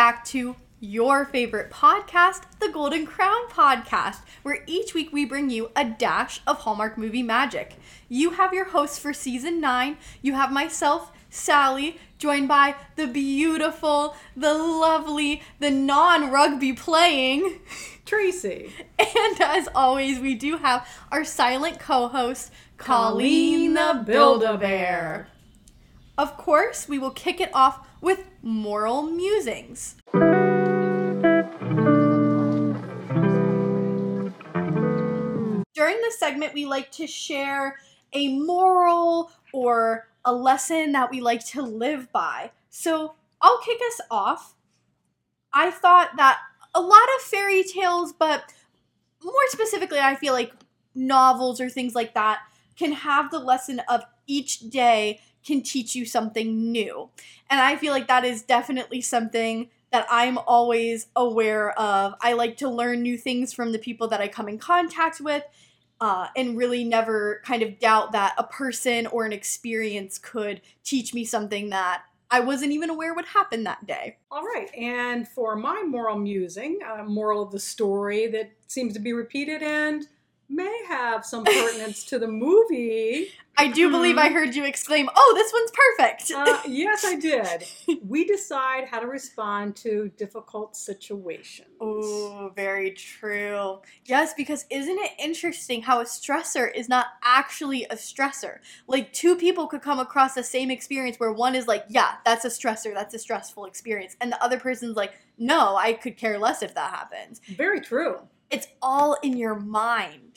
back to your favorite podcast, the Golden Crown Podcast, where each week we bring you a dash of Hallmark movie magic. You have your hosts for season nine. You have myself, Sally, joined by the beautiful, the lovely, the non rugby playing. Tracy. And as always, we do have our silent co host, Colleen the Build-A-Bear. Of course, we will kick it off with moral musings. During this segment, we like to share a moral or a lesson that we like to live by. So I'll kick us off. I thought that a lot of fairy tales, but more specifically, I feel like novels or things like that can have the lesson of each day can teach you something new. And I feel like that is definitely something that I'm always aware of. I like to learn new things from the people that I come in contact with. Uh, and really never kind of doubt that a person or an experience could teach me something that I wasn't even aware would happen that day. All right, and for my moral musing, uh, moral of the story that seems to be repeated and may have some pertinence to the movie. I do believe I heard you exclaim, "Oh, this one's perfect." Uh, yes, I did. We decide how to respond to difficult situations. Oh, very true. Yes, because isn't it interesting how a stressor is not actually a stressor? Like, two people could come across the same experience where one is like, yeah, that's a stressor, that's a stressful experience. And the other person's like, no, I could care less if that happens. Very true. It's all in your mind.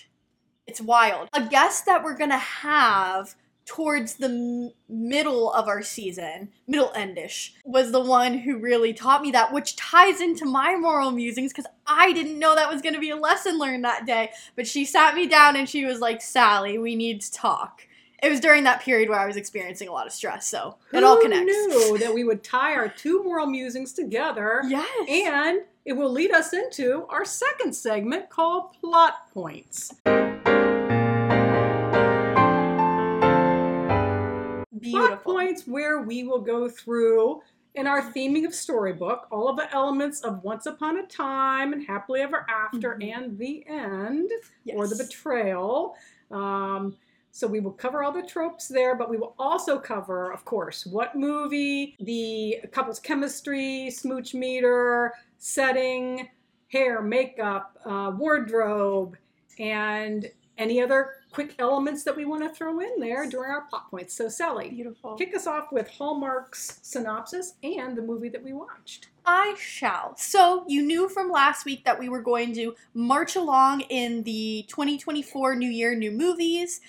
It's wild. A guest that we're gonna have towards the m- middle of our season, middle endish, was the one who really taught me that, which ties into my moral musings because I didn't know that was going to be a lesson learned that day. But she sat me down and she was like, Sally, we need to talk. It was during that period where I was experiencing a lot of stress, so it all Who connects. knew that we would tie our two moral musings together? Yes. And it will lead us into our second segment called Plot Points. Plot Beautiful. points where we will go through in our theming of storybook all of the elements of Once Upon a Time and Happily Ever After Mhm. and the end or the betrayal. Um, so we will cover all the tropes there, but we will also cover, of course, what movie, the couple's chemistry, smooch meter, setting, hair, makeup, uh, wardrobe, and any other quick elements that we want to throw in there during our plot points. So, Sally, Beautiful. kick us off with Hallmark's synopsis and the movie that we watched. I shall. So, you knew from last week that we were going to march along in the 2024 New Year New Movies,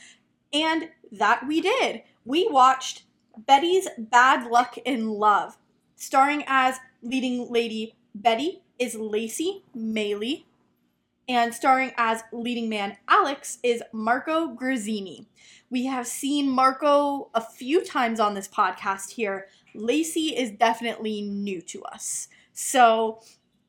and that we did. We watched Betty's Bad Luck in Love, starring as leading lady Betty is Laci Mailey, and starring as leading man Alex is Marco Grazzini. We have seen Marco a few times on this podcast here. Laci is definitely new to us. So,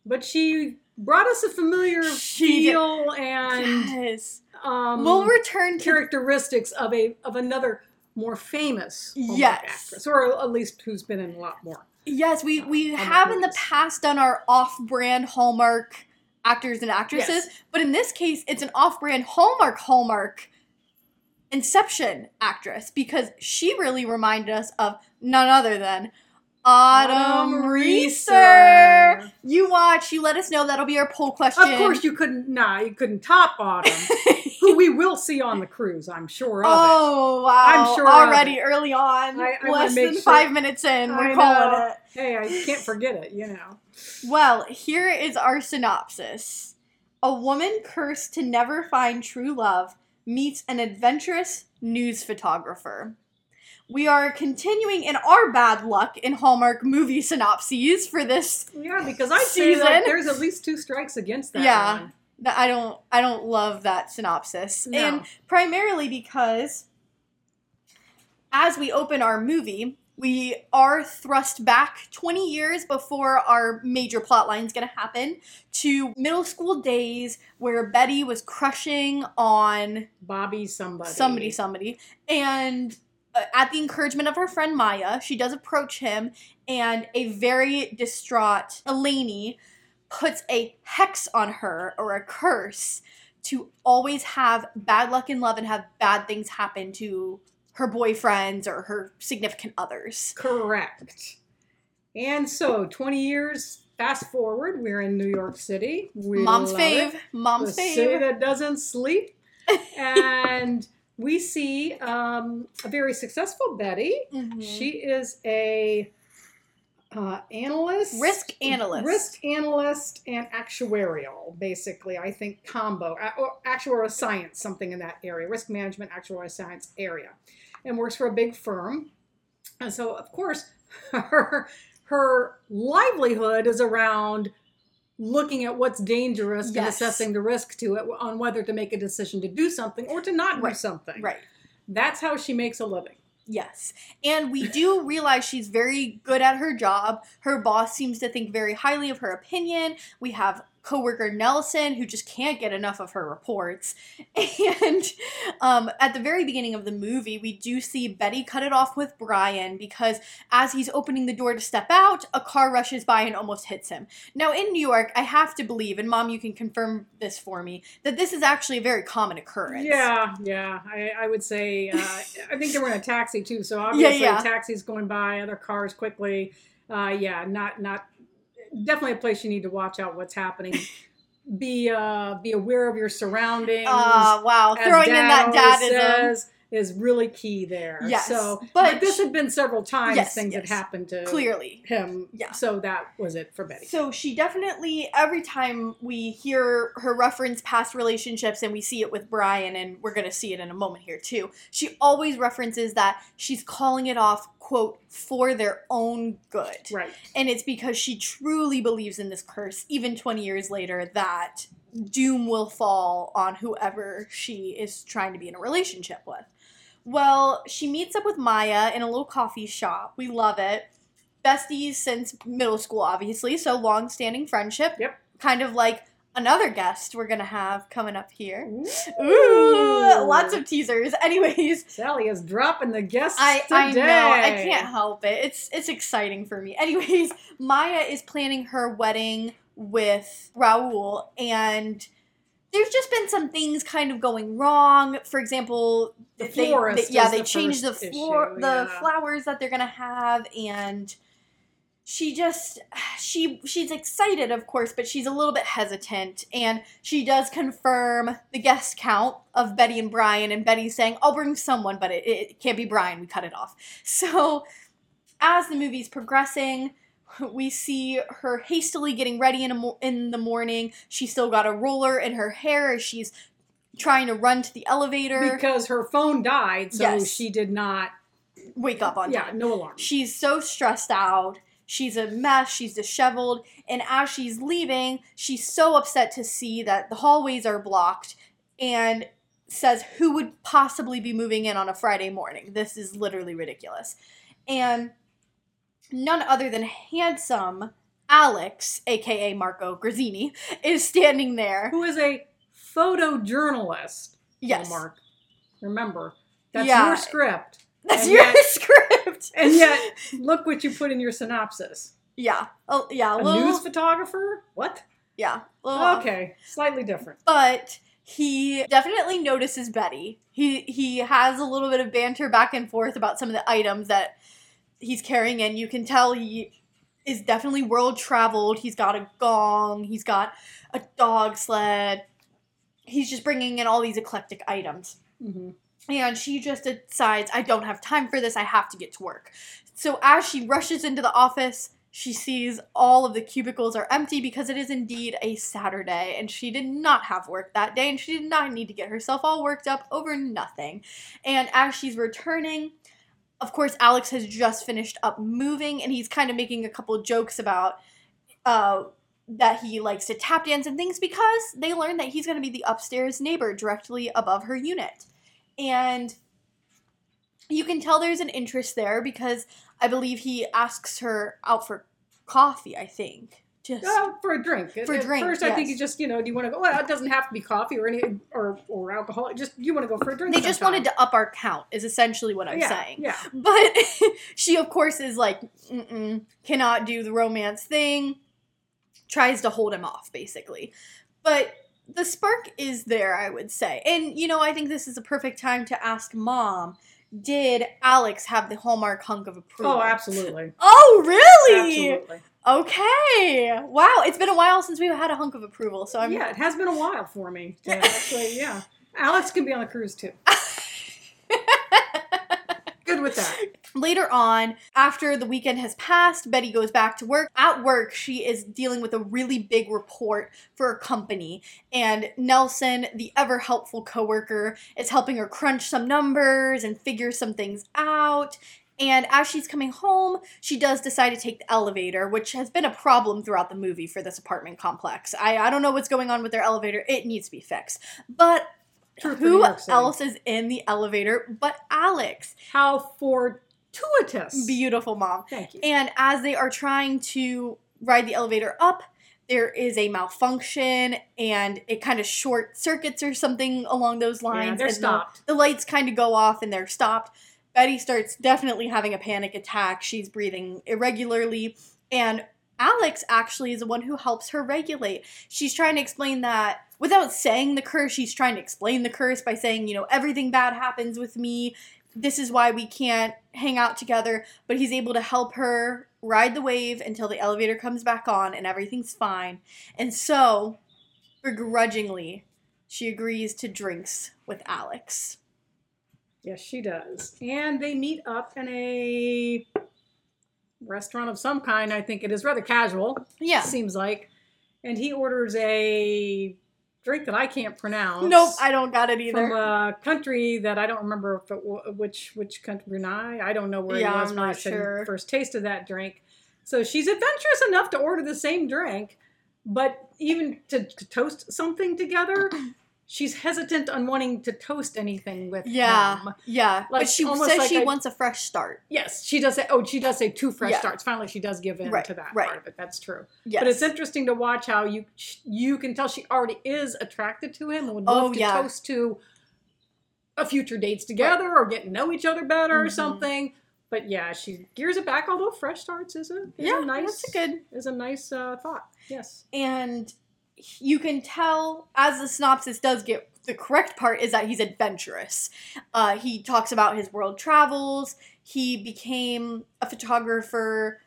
But she brought us a familiar She did. feel and yes. um, we'll return to characteristics of a of another more famous Yes. actress, or at least who's been in a lot more. Yes, we we Hallmark have in the past done our off-brand Hallmark actors and actresses, Yes. but in this case, it's an off-brand Hallmark Hallmark Inception actress because she really reminded us of none other than Autumn, Reeser. You watch, you let us know. That'll be our poll question. Of course, you couldn't. Nah, you couldn't top Autumn, who we will see on the cruise. I'm sure of Oh wow! I'm sure of already early on, I- I less than sure- five minutes in, we're calling know. it. it. Hey, I can't forget it. You know. Well, here is our synopsis. A woman cursed to never find true love meets an adventurous news photographer. We are continuing in our bad luck in Hallmark movie synopses for this. Yeah, because I'd say that there's at least two strikes against that. Yeah. one. That I don't I don't love that synopsis. No. And primarily because as we open our movie, we are thrust back 20 years before our major plot line is going to happen to middle school days where Betty was crushing on Bobby, somebody. somebody, somebody, and Uh, at the encouragement of her friend Maya, she does approach him, and a very distraught Elaney puts a hex on her or a curse to always have bad luck in love and have bad things happen to her boyfriends or her significant others. Correct. And so, 20 years fast forward, we're in New York City. We Mom's fave. it. Mom's the fave. city that doesn't sleep. and we see um, a very successful Betty. Mhm. She is a uh, analyst, Risk analyst. risk analyst, and actuarial. Basically, I think combo uh, or actuarial science, something in that area, risk management, actuarial science area, and works for a big firm. And so, of course, her her livelihood is around looking at what's dangerous and assessing the risk to it on whether to make a decision to do something or to not do something. Right. That's how she makes a living. Yes. And we do realize she's very good at her job. Her boss seems to think very highly of her opinion. We have coworker Nelson who just can't get enough of her reports. And um, at the very beginning of the movie, we do see Betty cut it off with Brian because as he's opening the door to step out, a car rushes by and almost hits him. Now, in New York, I have to believe, and mom, you can confirm this for me, that this is actually a very common occurrence. Yeah, yeah. I, I would say, uh, I think they were in a taxi too. So obviously, yeah. taxis going by, other cars quickly. Uh, yeah, not, not, definitely a place you need to watch out what's happening. Be, uh, be aware of your surroundings. Ah, wow. Throwing in that dadism. says, is really key there. Yes, So, but but, this had been several times Yes, things yes. had happened to Clearly. him. Yeah. So that was it for Betty. So she definitely, every time we hear her reference past relationships, and we see it with Brian, and we're going to see it in a moment here too, she always references that she's calling it off, quote, for their own good. right. And it's because she truly believes in this curse, even 20 years later, that doom will fall on whoever she is trying to be in a relationship with. Well, she meets up with Maya in a little coffee shop. We love it. Besties since middle school, obviously, so long standing friendship. Yep. Kind of like another guest we're gonna have coming up here. Ooh. Ooh, lots of teasers. Anyways, Sally is dropping the guests I, today. I know. I can't help it. It's it's exciting for me. Anyways, Maya is planning her wedding with Raul and there's just been some things kind of going wrong. For example, The they- florist they- yeah, they the changed the floor issue, the yeah. flowers that they're gonna have and she just she she's excited of course but she's a little bit hesitant and she does confirm the guest count of betty and brian and betty's saying i'll bring someone but it, it can't be brian we cut it off so as the movie's progressing we see her hastily getting ready in, a mo- in the morning she's still got a roller in her hair as she's trying to run to the elevator because her phone died, so Yes. she did not. wake up on Yeah, time no alarm. She's so stressed out. She's a mess. She's disheveled. And as she's leaving, she's so upset to see that the hallways are blocked and says, Who would possibly be moving in on a Friday morning? This is literally ridiculous. And none other than handsome Alex, aka Marco Grazzini, is standing there. Who is a photojournalist? Yes. Mark. Remember, that's Yeah. your script. That's And your yet- script. And yet, look what you put in your synopsis. Yeah. Oh, yeah. A little, news photographer? What? Yeah. little- uh, Okay, slightly different. but he definitely notices Betty. He he has a little bit of banter back and forth about some of the items that he's carrying in. You can tell he is definitely world traveled. He's got a gong, he's got a dog sled. He's just bringing in all these eclectic items. hmm And she just decides, I don't have time for this. I have to get to work. So as she rushes into the office, she sees all of the cubicles are empty because it is indeed a Saturday and she did not have work that day and she did not need to get herself all worked up over nothing. And as she's returning, of course, Alex has just finished up moving and he's kind of making a couple jokes about uh, that he likes to tap dance and things because they learn that he's going to be the upstairs neighbor directly above her unit. And you can tell there's an interest there because I believe he asks her out for coffee, I think. Just Well, for a drink. For uh, a At drink, First, I think yes. you just, you know, do you want to go? Well, it doesn't have to be coffee or any or or alcohol. Just you want to go for a drink. they just wanted to up our count. Is essentially what I'm yeah, saying. Yeah. But she, of course, is like, Mm-mm, cannot do the romance thing. Tries to hold him off, basically. But the spark is there, I would say. And, you know, I think this is a perfect time to ask mom did Alex have the hallmark hunk of approval? Oh, absolutely. Oh, really? Absolutely. Okay. Wow. It's been a while since we've had a hunk of approval. So I'm. yeah, it has been a while for me. Yeah, actually, yeah. Alex can be on the cruise too. Good with that. Later on, after the weekend has passed, Betty goes back to work. At work, she is dealing with a really big report for a company, and Nelson, the ever helpful coworker, is helping her crunch some numbers and figure some things out. And as she's coming home, she does decide to take the elevator, which has been a problem throughout the movie for this apartment complex. I, I don't know what's going on with their elevator. It needs to be fixed. But True who New York City. else is in the elevator but Alex? How fortuitous. Beautiful mom. Thank you. And as they are trying to ride the elevator up, there is a malfunction and it kind of short circuits or something along those lines. yeah, they're and the- stopped. The, lights kind of go off and they're stopped. Betty starts definitely having a panic attack. She's breathing irregularly. And Alex actually is the one who helps her regulate. She's trying to explain that without saying the curse, she's trying to explain the curse by saying, you know, everything bad happens with me. This is why we can't hang out together. But he's able to help her ride the wave until the elevator comes back on and everything's fine. And so, begrudgingly, she agrees to drinks with Alex. Yes, she does. And they meet up in a restaurant of some kind. I think it is rather casual. Yeah. Seems like. And he orders a drink that I can't pronounce. Nope, I don't got it either. From a country that I don't remember if it, which which country Brunei. I don't know where Yeah, he was I'm when I sure. first tasted that drink. So she's adventurous enough to order the same drink, but even to, to toast something together, she's hesitant on wanting to toast anything with Yeah. him. yeah, but like, she says like she I- wants a fresh start. Yes, she does say. Oh, she does say two fresh Yeah. starts. Finally, she does give in Right, to that right. part of it. That's true. Yes. But it's interesting to watch how you you can tell she already is attracted to him and would Oh, love to yeah. toast to a future dates together or get to know each other better or Mhm. something. But yeah, she gears it back. Although fresh starts is a is Yeah, a nice that's a good. is a nice uh, thought. Yes. And you can tell as the synopsis does get the correct part is that he's adventurous. Uh, he talks about his world travels. He became a photographer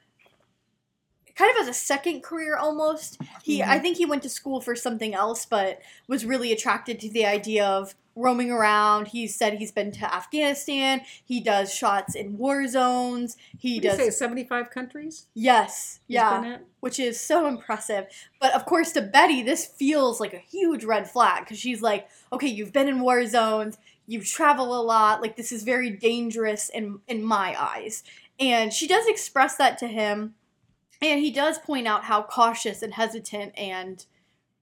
kind of as a second career almost. He I Mhm. think he went to school for something else but was really attracted to the idea of roaming around. He said he's been to Afghanistan. He does shots in war zones. He What do you does say seventy five countries. Yes. he's Yeah which is so impressive. But of course, to Betty, this feels like a huge red flag because she's like, okay, you've been in war zones, you travel a lot, like this is very dangerous in in my eyes. And she does express that to him, and he does point out how cautious and hesitant and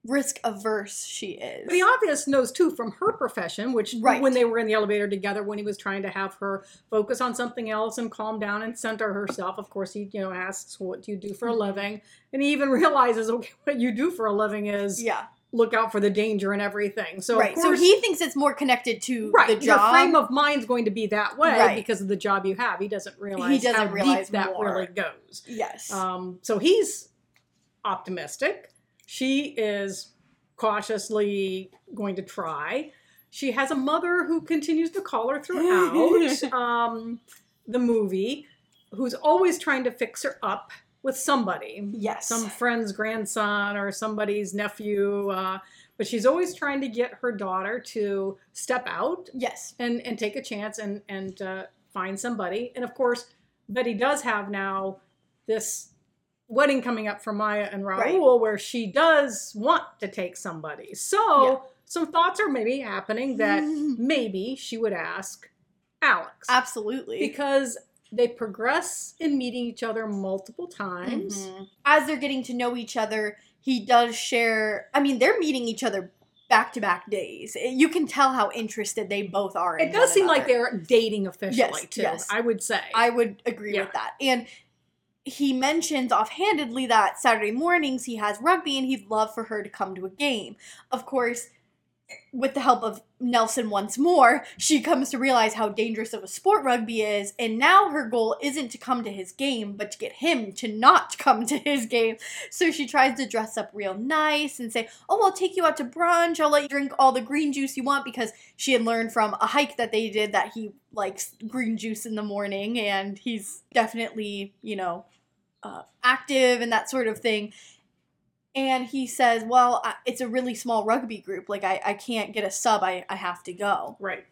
risk averse she is. The obvious knows too from her profession, which Right. when they were in the elevator together, when he was trying to have her focus on something else and calm down and center herself. Of course, he you know asks, "What do you do for a Mhm. living?" And he even realizes, "Okay, what you do for a living is yeah, look out for the danger and everything." So right. of course, so he thinks it's more connected to right, the your frame of mind's going to be that way Right. because of the job you have. He doesn't realize doesn't how realize deep that more. really goes. yes. Um, so he's optimistic. She is cautiously going to try. She has a mother who continues to call her throughout um, the movie, who's always trying to fix her up with somebody, yes. some friend's grandson or somebody's nephew. Uh, but she's always trying to get her daughter to step out yes. and and take a chance and and uh, find somebody. And of course, Betty does have now this wedding coming up for Maya and Raul, where she does want to take somebody. So Yeah. some thoughts are maybe happening that maybe she would ask Alex Absolutely. because they progress in meeting each other multiple times. Mhm. As they're getting to know each other, he does share. I mean, they're meeting each other back to back days. You can tell how interested they both are. In It does seem like they're dating officially Yes, too. yes. I would say. I would agree Yeah. with that. And he mentions offhandedly that Saturday mornings he has rugby and he'd love for her to come to a game. Of course, with the help of Nelson once more, she comes to realize how dangerous of a sport rugby is, and now her goal isn't to come to his game, but to get him to not come to his game. So she tries to dress up real nice and say, Oh, I'll take you out to brunch, I'll let you drink all the green juice you want, because she had learned from a hike that they did that he likes green juice in the morning, and he's definitely, you know, uh, active and that sort of thing and he says, "Well, I, it's a really small rugby group. Like I, I can't get a sub. I, I have to go." Right.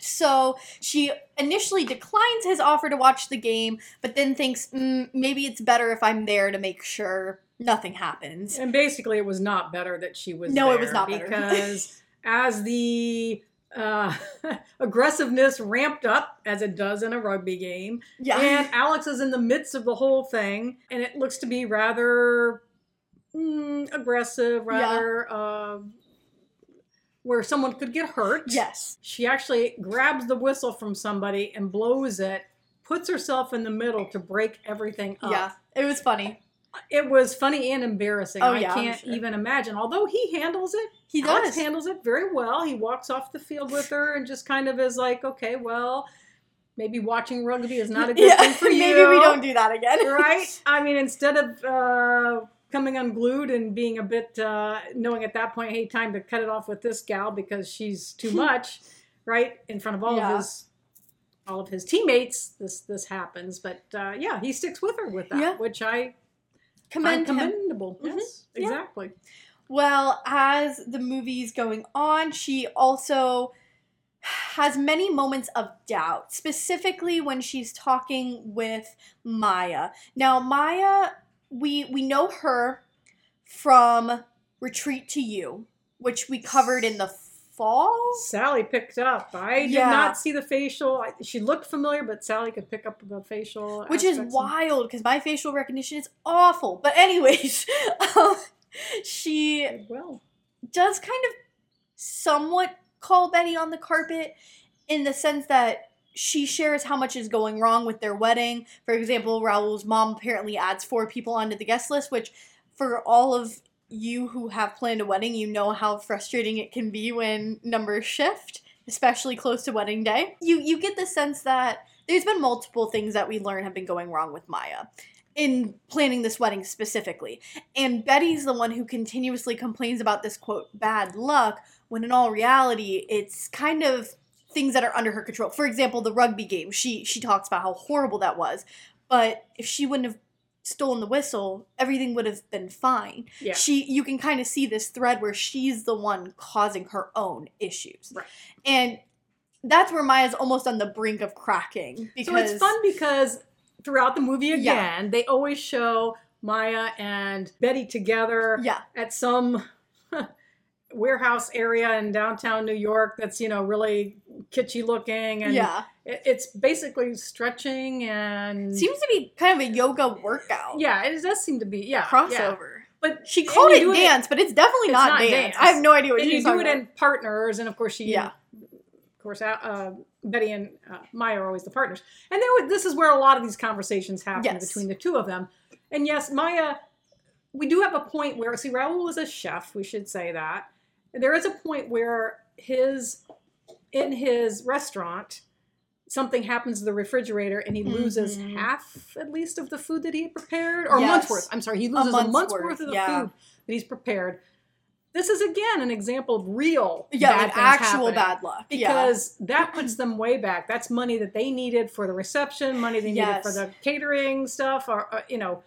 So she initially declines his offer to watch the game, but then thinks mm, maybe it's better if I'm there to make sure nothing happens. And basically, it was not better that she was. No, it was not better. because as the uh, aggressiveness ramped up, as it does in a rugby game, Yeah. and Alex is in the midst of the whole thing, and it looks to be rather mm, aggressive, Yeah. rather uh, where someone could get hurt. yes. She actually grabs the whistle from somebody and blows it, puts herself in the middle to break everything up. Yeah. It was funny. It was funny and embarrassing. Oh, I yeah, I'm can't sure. even imagine. Although he handles it, He Alex does. handles it very well. He walks off the field with her and just kind of is like, okay, well, maybe watching rugby is not a good yeah. thing for you. maybe we don't do that again. right? I mean, instead of uh, coming unglued and being a bit, uh, knowing at that point, hey, time to cut it off with this gal because she's too much, right? In front of all Yeah. of his, all of his teammates, this this happens. But uh, yeah, he sticks with her with that, Yeah. which I Commend find him. commendable. Mhm. Yes, Yeah. exactly. Well, as the movie's going on, she also has many moments of doubt, specifically when she's talking with Maya. Now, Maya, we we know her from Retreat to You, which we covered in the fall. Sally picked up. I did Yeah. not see the facial. She looked familiar, but Sally could pick up the facial. Which is wild because my facial recognition is awful. But anyways, um, she Well, does kind of somewhat call Betty on the carpet in the sense that she shares how much is going wrong with their wedding. For example, Raul's mom apparently adds four people onto the guest list, which for all of you who have planned a wedding, you know how frustrating it can be when numbers shift, especially close to wedding day. You you get the sense that there's been multiple things that we learn have been going wrong with Maya in planning this wedding specifically. And Betty's the one who continuously complains about this quote bad luck when in all reality it's kind of things that are under her control. For example, the rugby game. She she talks about how horrible that was. But if she wouldn't have stolen the whistle, everything would have been fine. yeah. She you can kind of see this thread where she's the one causing her own issues. Right. And that's where Maya's almost on the brink of cracking because So it's fun because throughout the movie again, Yeah. they always show Maya and Betty together Yeah. at some warehouse area in downtown New York that's, you know, really kitschy looking and yeah. it- it's basically stretching and Seems to be kind of a yoga workout. yeah, it does seem to be yeah, yeah. Crossover. But She called it dance, but it's definitely It's not, not dance. dance. I have no idea what and she's you do talking it about. in partners, and of course she, Yeah. of course, uh, uh, Betty and uh, Maya are always the partners, and then this is where a lot of these conversations happen Yes. between the two of them. And yes, Maya, we do have a point where see Raul is a chef. We should say that there is a point where his in his restaurant something happens to the refrigerator and he loses Mhm. half at least of the food that he prepared or a month's worth i'm sorry he loses a month's, month's worth, worth, of the yeah. food that he's prepared this is again an example of real yeah, like actual bad luck. yeah. because that puts them way back that's money that they needed for the reception money they needed for the catering stuff or, or, you know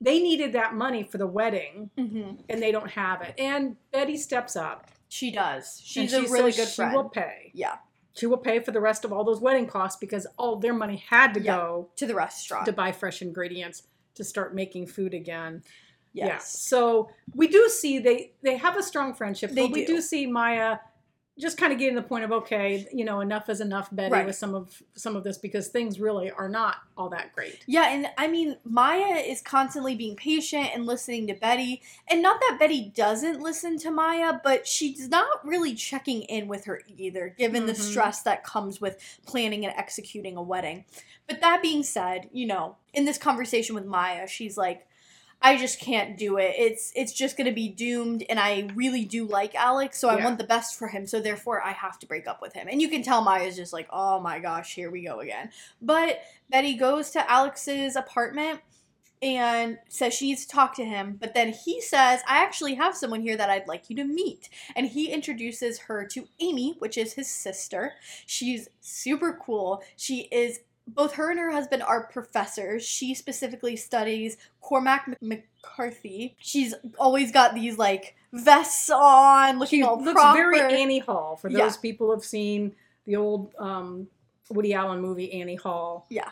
they needed that money for the wedding Mhm. and they don't have it and betty steps up she does. She's and a she really good she friend. will pay yeah, she will pay for the rest of all those wedding costs because all their money had to Yeah. go to the restaurant. to buy fresh ingredients to start making food again. Yeah. yes. So we do see they they have a strong friendship, They but we do. do see Maya just kind of getting the point of okay, you know, enough is enough, Betty, Right. with some of some of this because things really are not all that great. Yeah, and I mean, Maya is constantly being patient and listening to Betty. And not that Betty doesn't listen to Maya, but she's not really checking in with her either, given the Mhm. stress that comes with planning and executing a wedding. But that being said, you know, in this conversation with Maya, she's like, I just can't do it. It's it's just gonna be doomed, and I really do like Alex, so I Yeah. want the best for him. So therefore, I have to break up with him. And you can tell Maya's just like, oh my gosh, here we go again. But Betty goes to Alex's apartment and says she needs to talk to him. But then he says, I actually have someone here that I'd like you to meet. And he introduces her to Amy, which is his sister. She's super cool. She is. Both her and her husband are professors. She specifically studies Cormac McCarthy. She's always got these like vests on, looking She all looks proper. very Annie Hall for Yeah. those people who've seen the old um, Woody Allen movie Annie Hall. Yeah.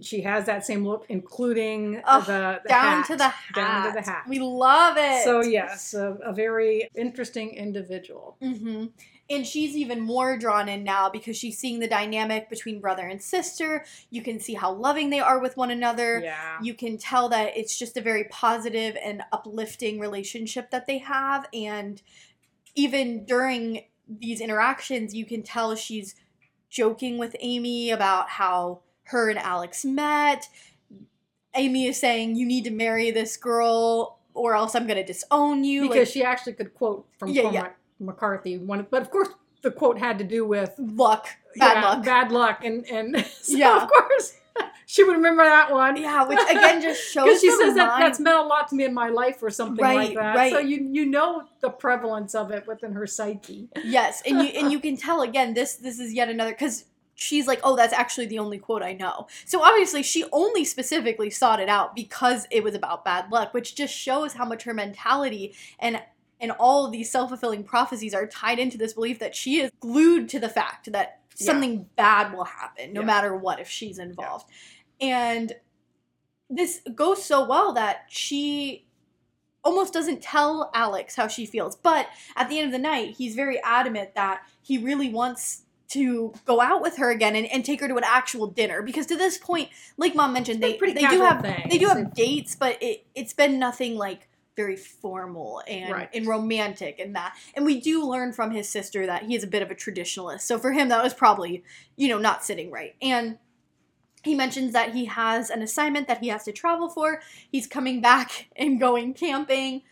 She has that same look, including the, the down hat. to the hat. Down to the hat. We love it. So yes, a, a very interesting individual. hmm And she's even more drawn in now because she's seeing the dynamic between brother and sister. You can see how loving they are with one another. Yeah. You can tell that it's just a very positive and uplifting relationship that they have. And even during these interactions, you can tell she's joking with Amy about how her and Alex met. Amy is saying, You need to marry this girl or else I'm going to disown you. because she actually could quote from Yeah, Cormac yeah. McCarthy one, but of course the quote had to do with luck, bad yeah, luck. bad luck, and and so Yeah. of course she would remember that one. Yeah, which again just shows Because she says that that's meant a lot to me in my life or something like Right, that. right. So you you know the prevalence of it within her psyche. yes, and you and you can tell again this this is yet another because she's like, oh, that's actually the only quote I know. So obviously she only specifically sought it out because it was about bad luck, which just shows how much her mentality and and all of these self fulfilling prophecies are tied into this belief that she is glued to the fact that Yeah. something bad will happen no Yeah. matter what if she's involved, and this goes so well that she almost doesn't tell Alex how she feels. But at the end of the night, he's very adamant that he really wants to go out with her again and, and take her to an actual dinner. Because to this point, like mom mentioned, they, pretty they do have things. they do have dates, but it, it's been nothing like very formal and, Right. and romantic and that. And we do learn from his sister that he is a bit of a traditionalist. So for him that was probably, you know, not sitting right. And he mentions that he has an assignment that he has to travel for. He's coming back and going camping,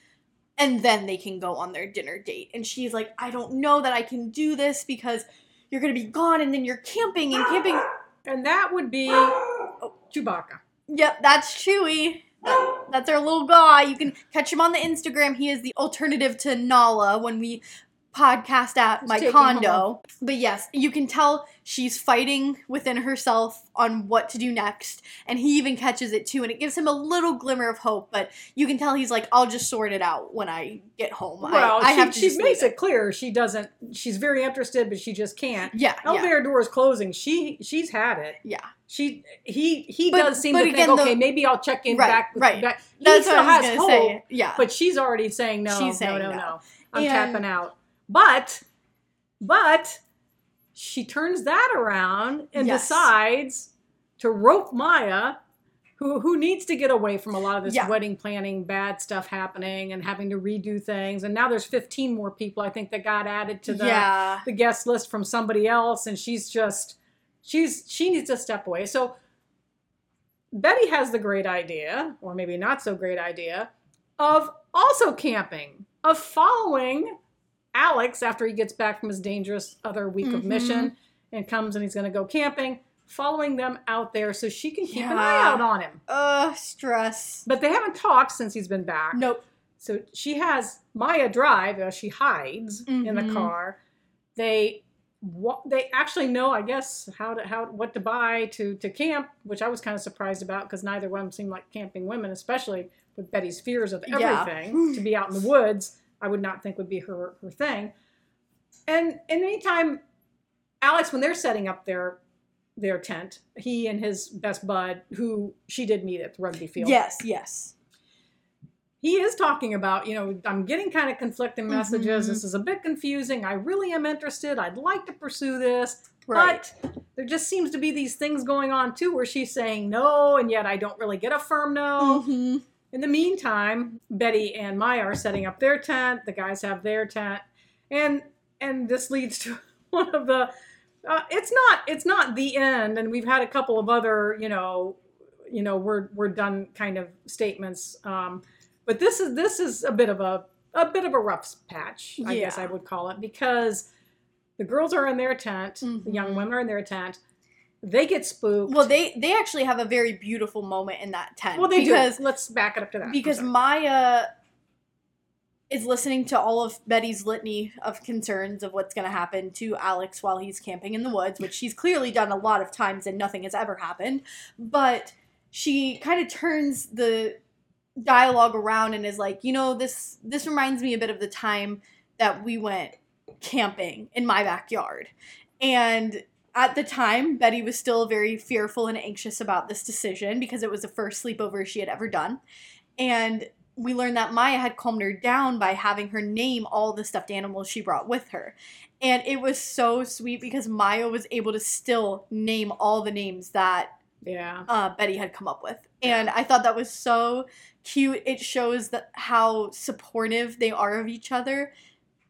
and then they can go on their dinner date. And she's like, I don't know that I can do this because you're going to be gone, and then you're camping and camping. And that would be oh, Chewbacca. Yep, that's Chewy. That- that's our little guy. You can catch him on the Instagram. He is the alternative to Nala when we podcast at my taking condo. But yes, you can tell she's fighting within herself on what to do next. And he even catches it too. And it gives him a little glimmer of hope. But you can tell he's like, I'll just sort it out when I get home. Well, I, I she, have to she makes leave it clear she doesn't. She's very interested, but she just can't. Yeah, oh, yeah, Elevator door is closing. She she's had it. yeah. She he he But- does seem to again, think the- okay maybe I'll check in Right, back with right. back. He That's still what I was has hope, say. Yeah. but she's already saying no. She's saying no, no, no. no. I'm And- tapping out. But but she turns that around and Yes. decides to rope Maya. Who, who needs to get away from a lot of this Yeah. wedding planning bad stuff happening and having to redo things and now there's 15 more people i think that got added to the yeah. the guest list from somebody else and she's just she's she needs to step away so betty has the great idea or maybe not so great idea of also camping of following alex after he gets back from his dangerous other week of Mhm. mission and comes and he's going to go camping following them out there so she can keep an eye out on him Ugh, stress. but they haven't talked since he's been back Nope. so she has Maya drive as she hides in the Mhm. car. They wa- they actually know, I guess, how to how what to buy to to camp, which I was kind of surprised about because neither one of them seemed like camping women, especially with Betty's fears of Yeah. everything. to be out in the woods, I would not think would be her her thing. And and anytime Alex, when they're setting up their their tent, he and his best bud, who she did meet at the rugby field, Yes, yes. he is talking about, you know, I'm getting kind of conflicting messages. Mhm. This is a bit confusing. I really am interested. I'd like to pursue this. Right. But there just seems to be these things going on too where she's saying no, and yet I don't really get a firm no. Mhm. In the meantime, Betty and Maya are setting up their tent. The guys have their tent, and and this leads to one of the. Uh, it's not it's not the end, and we've had a couple of other you know, you know we're we're done kind of statements. Um, but this is this is a bit of a a bit of a rough patch, I guess I would call it, because the girls are in their tent, the young Mhm. women are in their tent. They get spooked. Well, they they actually have a very beautiful moment in that tent. well, they because do. Let's back it up to that. Because. Maya is listening to all of Betty's litany of concerns of what's going to happen to Alex while he's camping in the woods, which she's clearly done a lot of times and nothing has ever happened. But she kind of turns the dialogue around and is like, you know, this this reminds me a bit of the time that we went camping in my backyard. And at the time, Betty was still very fearful and anxious about this decision because it was the first sleepover she had ever done. And we learned that Maya had calmed her down by having her name all the stuffed animals she brought with her. And it was so sweet because Maya was able to still name all the names that yeah. uh, Betty had come up with. And I thought that was so cute. It shows that how supportive they are of each other.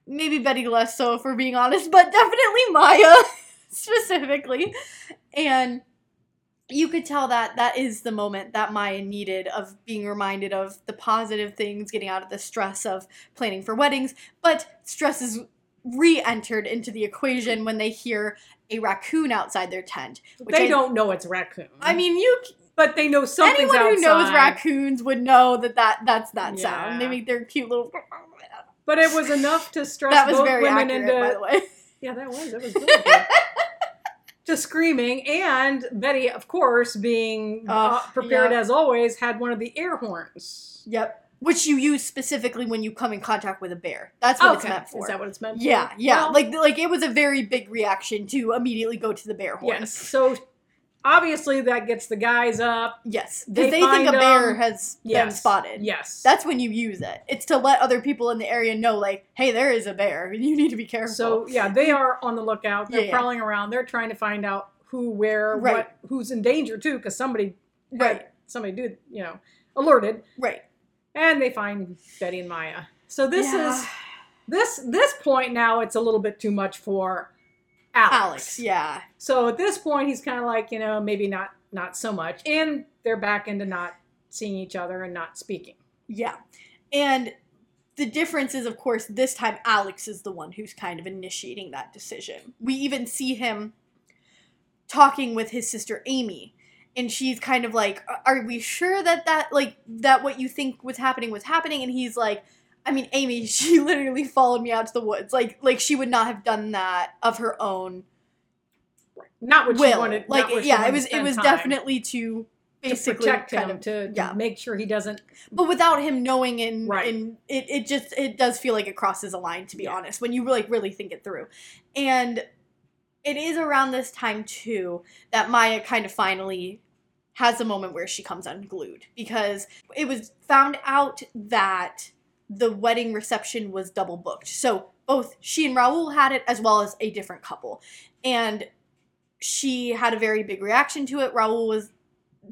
Maybe Betty less so, if we're being honest, but definitely Maya specifically. And you could tell that that is the moment that Maya needed of being reminded of the positive things, getting out of the stress of planning for weddings. But stress is re entered into the equation when they hear a raccoon outside their tent. Which they I- don't know it's raccoon. I mean, you but they know something's anyone who knows raccoons would know that, that that's that Yeah. sound. They make their cute little. But it was enough to stress That was both very women accurate, into. by the way. Yeah, that was. That was good. To screaming, and Betty, of course, being uh, Oh, prepared as always, had one of the air horns. Yep. Which you use specifically when you come in contact with a bear. That's what it's meant for. Is that what it's meant for? yeah, yeah. Well, like like it was a very big reaction to immediately go to the bear horn. yes. So obviously that gets the guys up. Yes. They Because they, think a bear um, has been spotted. Yes. That's when you use it. It's to let other people in the area know, like, hey, there is a bear. You need to be careful. So yeah, they are on the lookout. They're Yeah. prowling around. They're trying to find out who, where, Right. what, who's in danger too, because somebody, Right. somebody did, you know, alerted, right. and they find Betty and Maya. So this Yeah. is this this point now. It's a little bit too much for Alex. Alex. Yeah. So at this point, he's kind of like, you know, maybe not not so much, and they're back into not seeing each other and not speaking. Yeah. And the difference is, of course, this time Alex is the one who's kind of initiating that decision. We even see him talking with his sister Amy. And she's kind of like, "Are we sure that that like that what you think was happening was happening?" And he's like, "I mean, Amy, she literally followed me out to the woods. Like, like she would not have done that of her own Not what she wanted. like, yeah, it was it was time definitely to to basically protect kind him of to, to yeah. make sure he doesn't. but without him knowing and, Right. and it, it just it does feel like it crosses a line to be Yeah. honest when you like really think it through and it is around this time too that maya kind of finally has a moment where she comes unglued because it was found out that the wedding reception was double booked. So both she and raul had it as well as a different couple. And she had a very big reaction to it. Raul was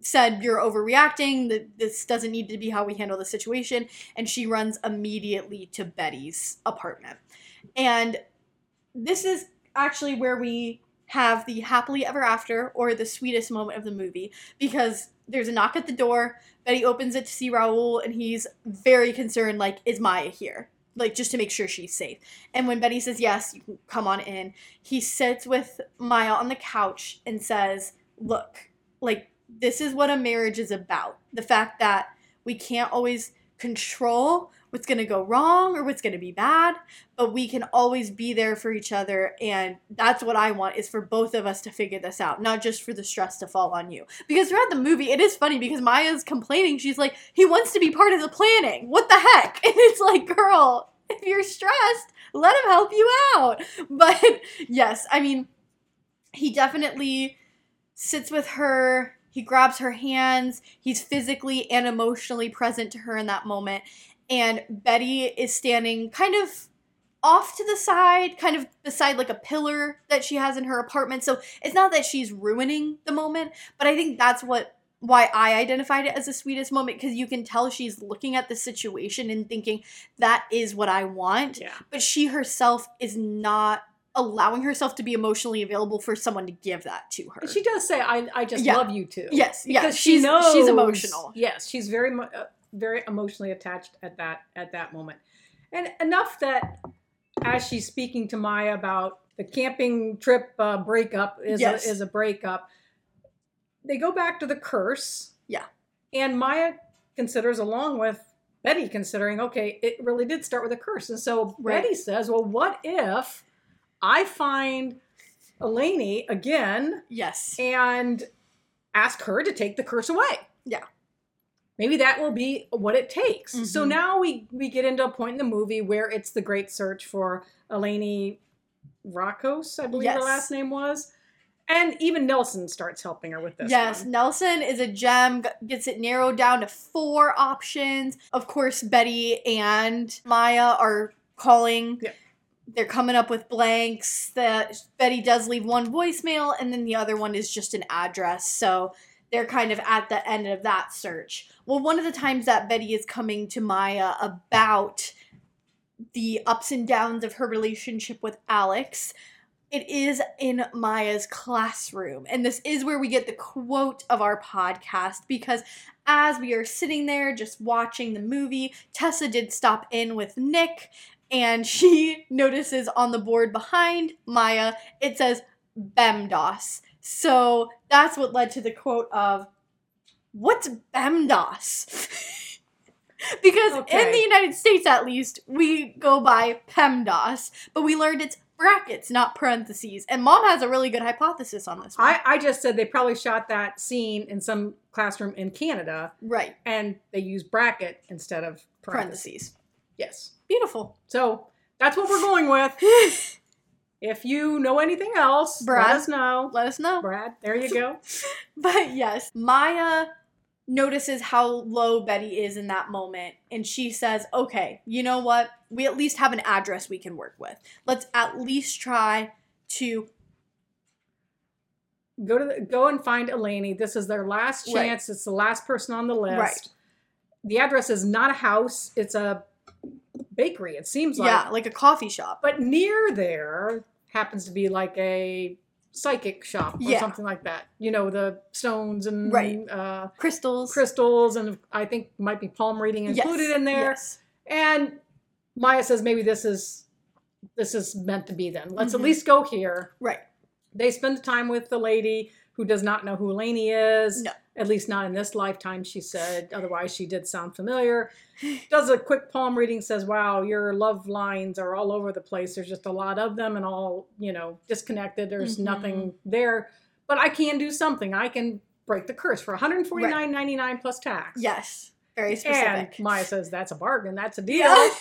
said you're overreacting. This doesn't need to be how we handle the situation. And she runs immediately to betty's apartment. And this is actually where we have the happily ever after or the sweetest moment of the movie because there's a knock at the door betty opens it to see raul and he's very concerned like is maya here like just to make sure she's safe and when betty says yes you can come on in he sits with maya on the couch and says look like this is what a marriage is about. The fact that we can't always control what's going to go wrong or what's going to be bad, but we can always be there for each other and that's what I want is for both of us to figure this out, not just for the stress to fall on you. Because throughout the movie it is funny because Maya's complaining, she's like he wants to be part of the planning. What the heck? And it's like, girl, if you're stressed, let him help you out. But yes, I mean he definitely sits with her He grabs her hands. He's physically and emotionally present to her in that moment. And Betty is standing kind of off to the side, kind of beside like a pillar that she has in her apartment. So it's not that she's ruining the moment, but I think that's what why I identified it as the sweetest moment because you can tell she's looking at the situation and thinking that is what I want, Yeah. but she herself is not allowing herself to be emotionally available for someone to give that to her. And she does say, "I, I just Yeah. love you too." yes, yes, because she's she knows she's emotional. Yes, she's very mo- uh, very emotionally attached at that at that moment, and enough that as she's speaking to Maya about the camping trip uh, breakup is Yes. a, is a breakup. They go back to the curse. Yeah. and Maya considers, along with Betty, considering, okay, it really did start with a curse, and so Right. Betty says, "Well, what if I find Elaney again?" Yes. and ask her to take the curse away. Yeah. Maybe that will be what it takes. So Mhm. now we we get into a point in the movie where it's the great search for Eleni Rakos, I believe her last name was. And even Nelson starts helping her with this. Yes, one. Nelson is a gem, gets it narrowed down to four options. Of course, Betty and Maya are calling. Yeah. They're coming up with blanks. That Betty does leave one voicemail, and then the other one is just an address. So they're kind of at the end of that search. Well, one of the times that Betty is coming to Maya about the ups and downs of her relationship with Alex, it is in Maya's classroom. And this is where we get the quote of our podcast because as we are sitting there just watching the movie, Tessa did stop in with Nick and she notices on the board behind Maya it says BEMDAS. So that's what led to the quote of What's BEMDAS? because in the United States, at least, we go by PEMDAS, but we learned it's brackets, not parentheses. And mom has a really good hypothesis on this one. I, I just said they probably shot that scene in some classroom in Canada right. and they use bracket instead of parentheses. Parentheses. Yes. Beautiful. So that's what we're going with. If you know anything else, Brad. let us know. Let us know. Brad, there you go. But yes, Maya notices how low Betty is in that moment and she says, "Okay, you know what? We at least have an address we can work with. Let's at least try to Go to the, go and find Elaney. This is their last Right. chance. It's the last person on the list. Right. The address is not a house. It's a bakery. It seems like. yeah, like a coffee shop. But near there happens to be like a psychic shop or Yeah. something like that. You know, the stones and Right. uh, Crystals. crystals, and I think might be palm reading Yes, included in there. yes. And Maya says maybe this is this is meant to be then. Let's Mhm. at least go here. Right. They spend the time with the lady who does not know who Elaney is. No. At least not in this lifetime, she said. Otherwise, she did sound familiar. Does a quick palm reading, says, Wow, your love lines are all over the place. There's just a lot of them and all, you know, disconnected. There's Mhm. nothing there. But I can do something. I can break the curse for $149.99 plus tax. Yes. Very specific. And. Maya says, That's a bargain. That's a deal. Yeah.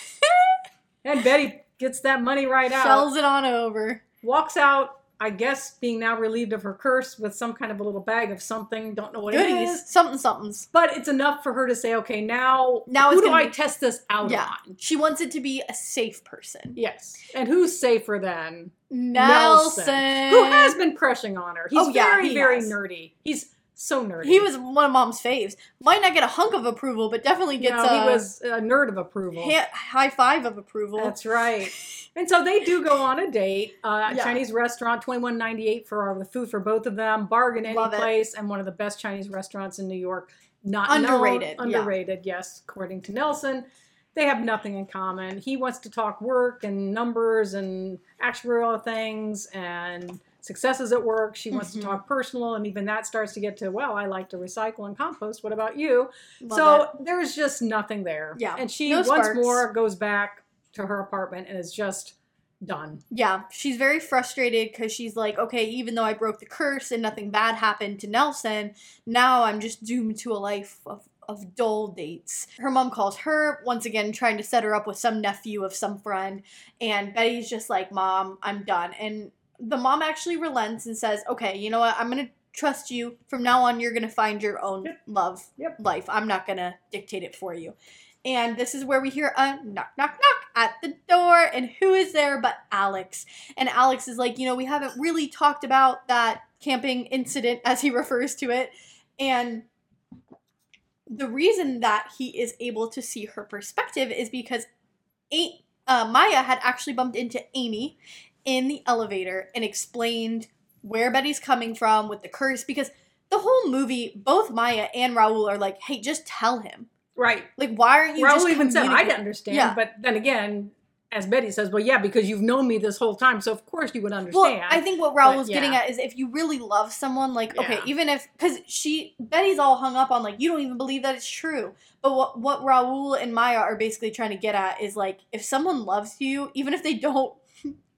And Betty gets that money right out. Shells it on over. Walks out, I guess, being now relieved of her curse with some kind of a little bag of something. Don't know what it Goodies. is. Something somethings. But it's enough for her to say, okay, now, Now who it's do I be- test this out Yeah. on? She wants it to be a safe person. Yes. And who's safer than Nelson. who has been crushing on her? He's Oh, yeah, very, he very nerdy. He's so nerdy. He was one of mom's faves. Might not get a hunk of approval, but definitely gets know, a he was a nerd of approval. ha- high five of approval. That's right. And so they do go on a date, uh, Yeah. Chinese restaurant, twenty one ninety eight for the food for both of them, bargain any Love it. place, and one of the best Chinese restaurants in New York. Not Underrated, known, yeah. underrated, yes, according to Nelson. They have nothing in common. He wants to talk work and numbers and actuarial things and successes at work. She wants Mhm. to talk personal, and even that starts to get to, well, I like to recycle and compost. What about you? Love so it. there's just nothing there. Yeah, And she no once sparks. more goes back to her apartment and is just done. yeah, she's very frustrated because she's like, okay, even though I broke the curse and nothing bad happened to Nelson, now I'm just doomed to a life of, of dull dates. Her mom calls her, once again, trying to set her up with some nephew of some friend, and Betty's just like, Mom, I'm done. And the mom actually relents and says, okay, you know what, I'm gonna trust you. From now on, you're gonna find your own Yep. love Yep. life. I'm not gonna dictate it for you. And this is where we hear a knock, knock, knock at the door. And who is there but Alex? And Alex is like, you know, we haven't really talked about that camping incident, as he refers to it. And the reason that he is able to see her perspective is because A- uh, Maya had actually bumped into Amy in the elevator and explained where Betty's coming from with the curse. Because the whole movie, both Maya and Raul are like, hey, just tell him. Right. Like, why aren't you just Raul even said, I communicating?" didn't understand. Yeah. But then again, as Betty says, well, yeah, because you've known me this whole time, so of course you would understand. Well. I think what Raul was getting at is if you really love someone, like okay, even if because she Betty's all hung up on like you don't even believe that it's true. But what what Raul and Maya are basically trying to get at is like if someone loves you, even if they don't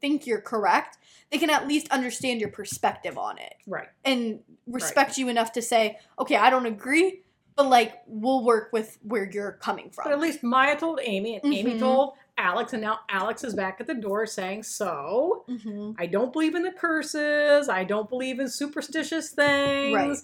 think you're correct, they can at least understand your perspective on it right. and respect you enough to say, okay, I don't agree, but like we'll work with where you're coming from. But at least Maya told Amy, and Amy Mhm. told Alex, and now Alex is back at the door saying, So, hmm I don't believe in the curses. I don't believe in superstitious things. Right.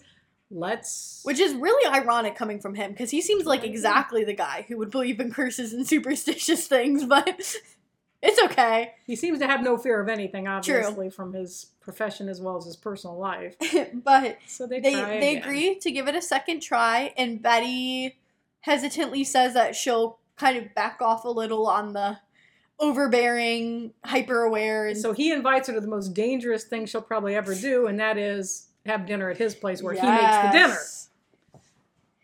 Let's. Which is really ironic coming from him because he seems like exactly the guy who would believe in curses and superstitious things, but it's okay. he seems to have no fear of anything, obviously, from his profession as well as his personal life. but So they they they agree to give it a second try, and Betty hesitantly says that she'll kind of back off a little on the overbearing, hyper aware, and So he invites her to the most dangerous thing she'll probably ever do, and that is have dinner at his place where he makes the dinner. Yes.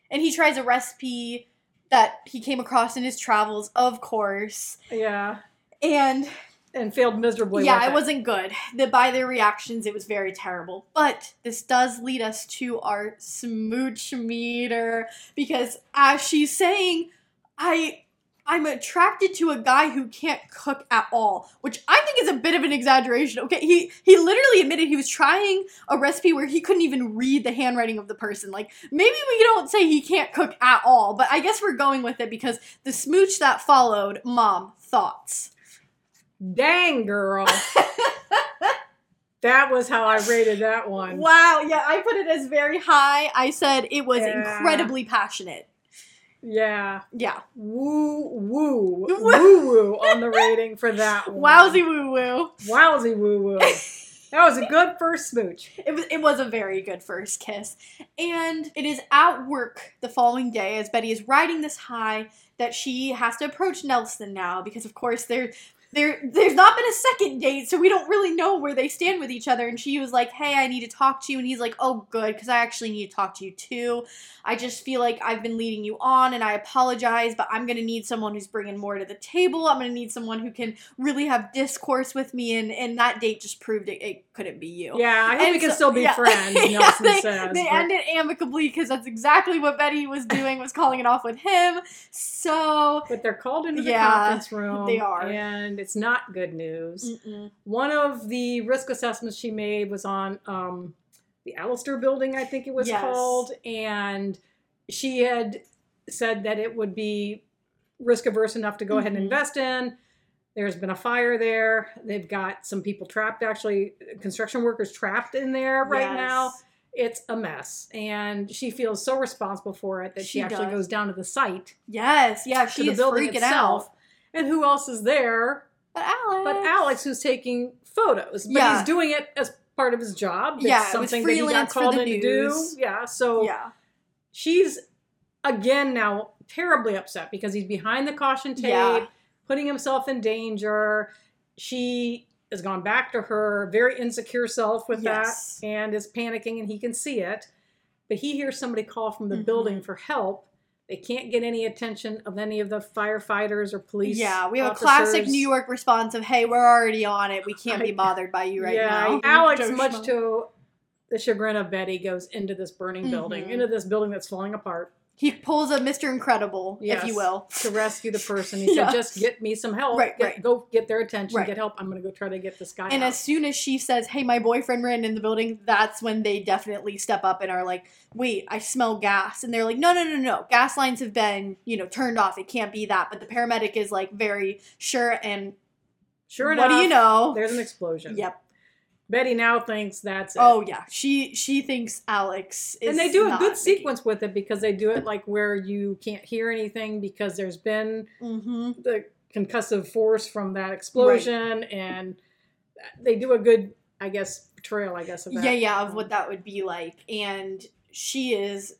And he tries a recipe that he came across in his travels, of course. Yeah. And And failed miserably. yeah, with it wasn't good. The, by their reactions, it was very terrible. But this does lead us to our smooch meter because as she's saying, I I'm attracted to a guy who can't cook at all, which I think is a bit of an exaggeration. Okay, he he literally admitted he was trying a recipe where he couldn't even read the handwriting of the person. Like maybe we don't say he can't cook at all, but I guess we're going with it because the smooch that followed, mom thoughts. Dang, girl. that was how I rated that one. Wow, yeah, I put it as very high. I said it was Yeah. incredibly passionate. Yeah. Yeah. Woo woo. Woo. Woo on the rating for that one. Wowsy woo woo. Wowsy woo woo. That was a good first smooch. It was it was a very good first kiss. And it is at work the following day as Betty is riding this high that she has to approach Nelson now because of course there there there's not been a second date, so we don't really know where they stand with each other. And she was like, "Hey, I need to talk to you," and he's like, "Oh, good, because I actually need to talk to you too. I just feel like I've been leading you on, and I apologize, but I'm gonna need someone who's bringing more to the table. I'm gonna need someone who can really have discourse with me, and and that date just proved it, it couldn't be you." Yeah, I hope And we can so- still be yeah. friends, Yeah, they, says. They but- ended amicably because that's exactly what Betty was doing, was calling it off with him. So But they're called into the Yeah, conference room. they are. And it's not good news. mm-mm. One of the risk assessments she made was on um, the Allister building, I think it was Yes. called. And she had said that it would be risk averse enough to go ahead and Mhm. invest in. There's been a fire there. They've got some people trapped, actually, construction workers trapped in there right now. It's a mess. And she feels so responsible for it that she, She actually does. goes down to the site Yes, yeah, to she the building freaking itself. out. And who else is there But Alex, but Alex, who's taking photos, but Yeah. he's doing it as part of his job. It's Yeah, it something that he got called in to do. news. Yeah, so yeah, she's again now terribly upset because he's behind the caution tape, Yeah. putting himself in danger. She has gone back to her very insecure self with Yes. that and is panicking, and he can see it. But he hears somebody call from the Mhm. building for help. They can't get any attention of any of the firefighters or police. yeah. We have a classic. New York response of, "Hey, we're already on it. We can't be bothered by you right yeah, now." Alex, much to the chagrin of Betty, goes into this burning building, Mhm. into this building that's falling apart he pulls a Mr. Incredible, if you will. to rescue the person. He Yeah. said, "Just get me some help. Right, Get- right. Go get their attention. Right. Get help. I'm going to go try to get this guy And out." as soon as she says, "Hey, my boyfriend ran in the building," that's when they definitely step up and are like, "Wait, I smell gas." And they're like, "No, no, no, no. Gas lines have been, you know, turned off. It can't be that." But the paramedic is like very sure and sure enough, what do you know? There's an explosion. Yep. Betty now thinks that's it. Oh yeah, she she thinks Alex is and they do a good sequence with it because they do it like where you can't hear anything because there's been Mhm. the concussive force from that explosion and they do a good i guess portrayal i guess of that Yeah, yeah, of what that would be like, and she is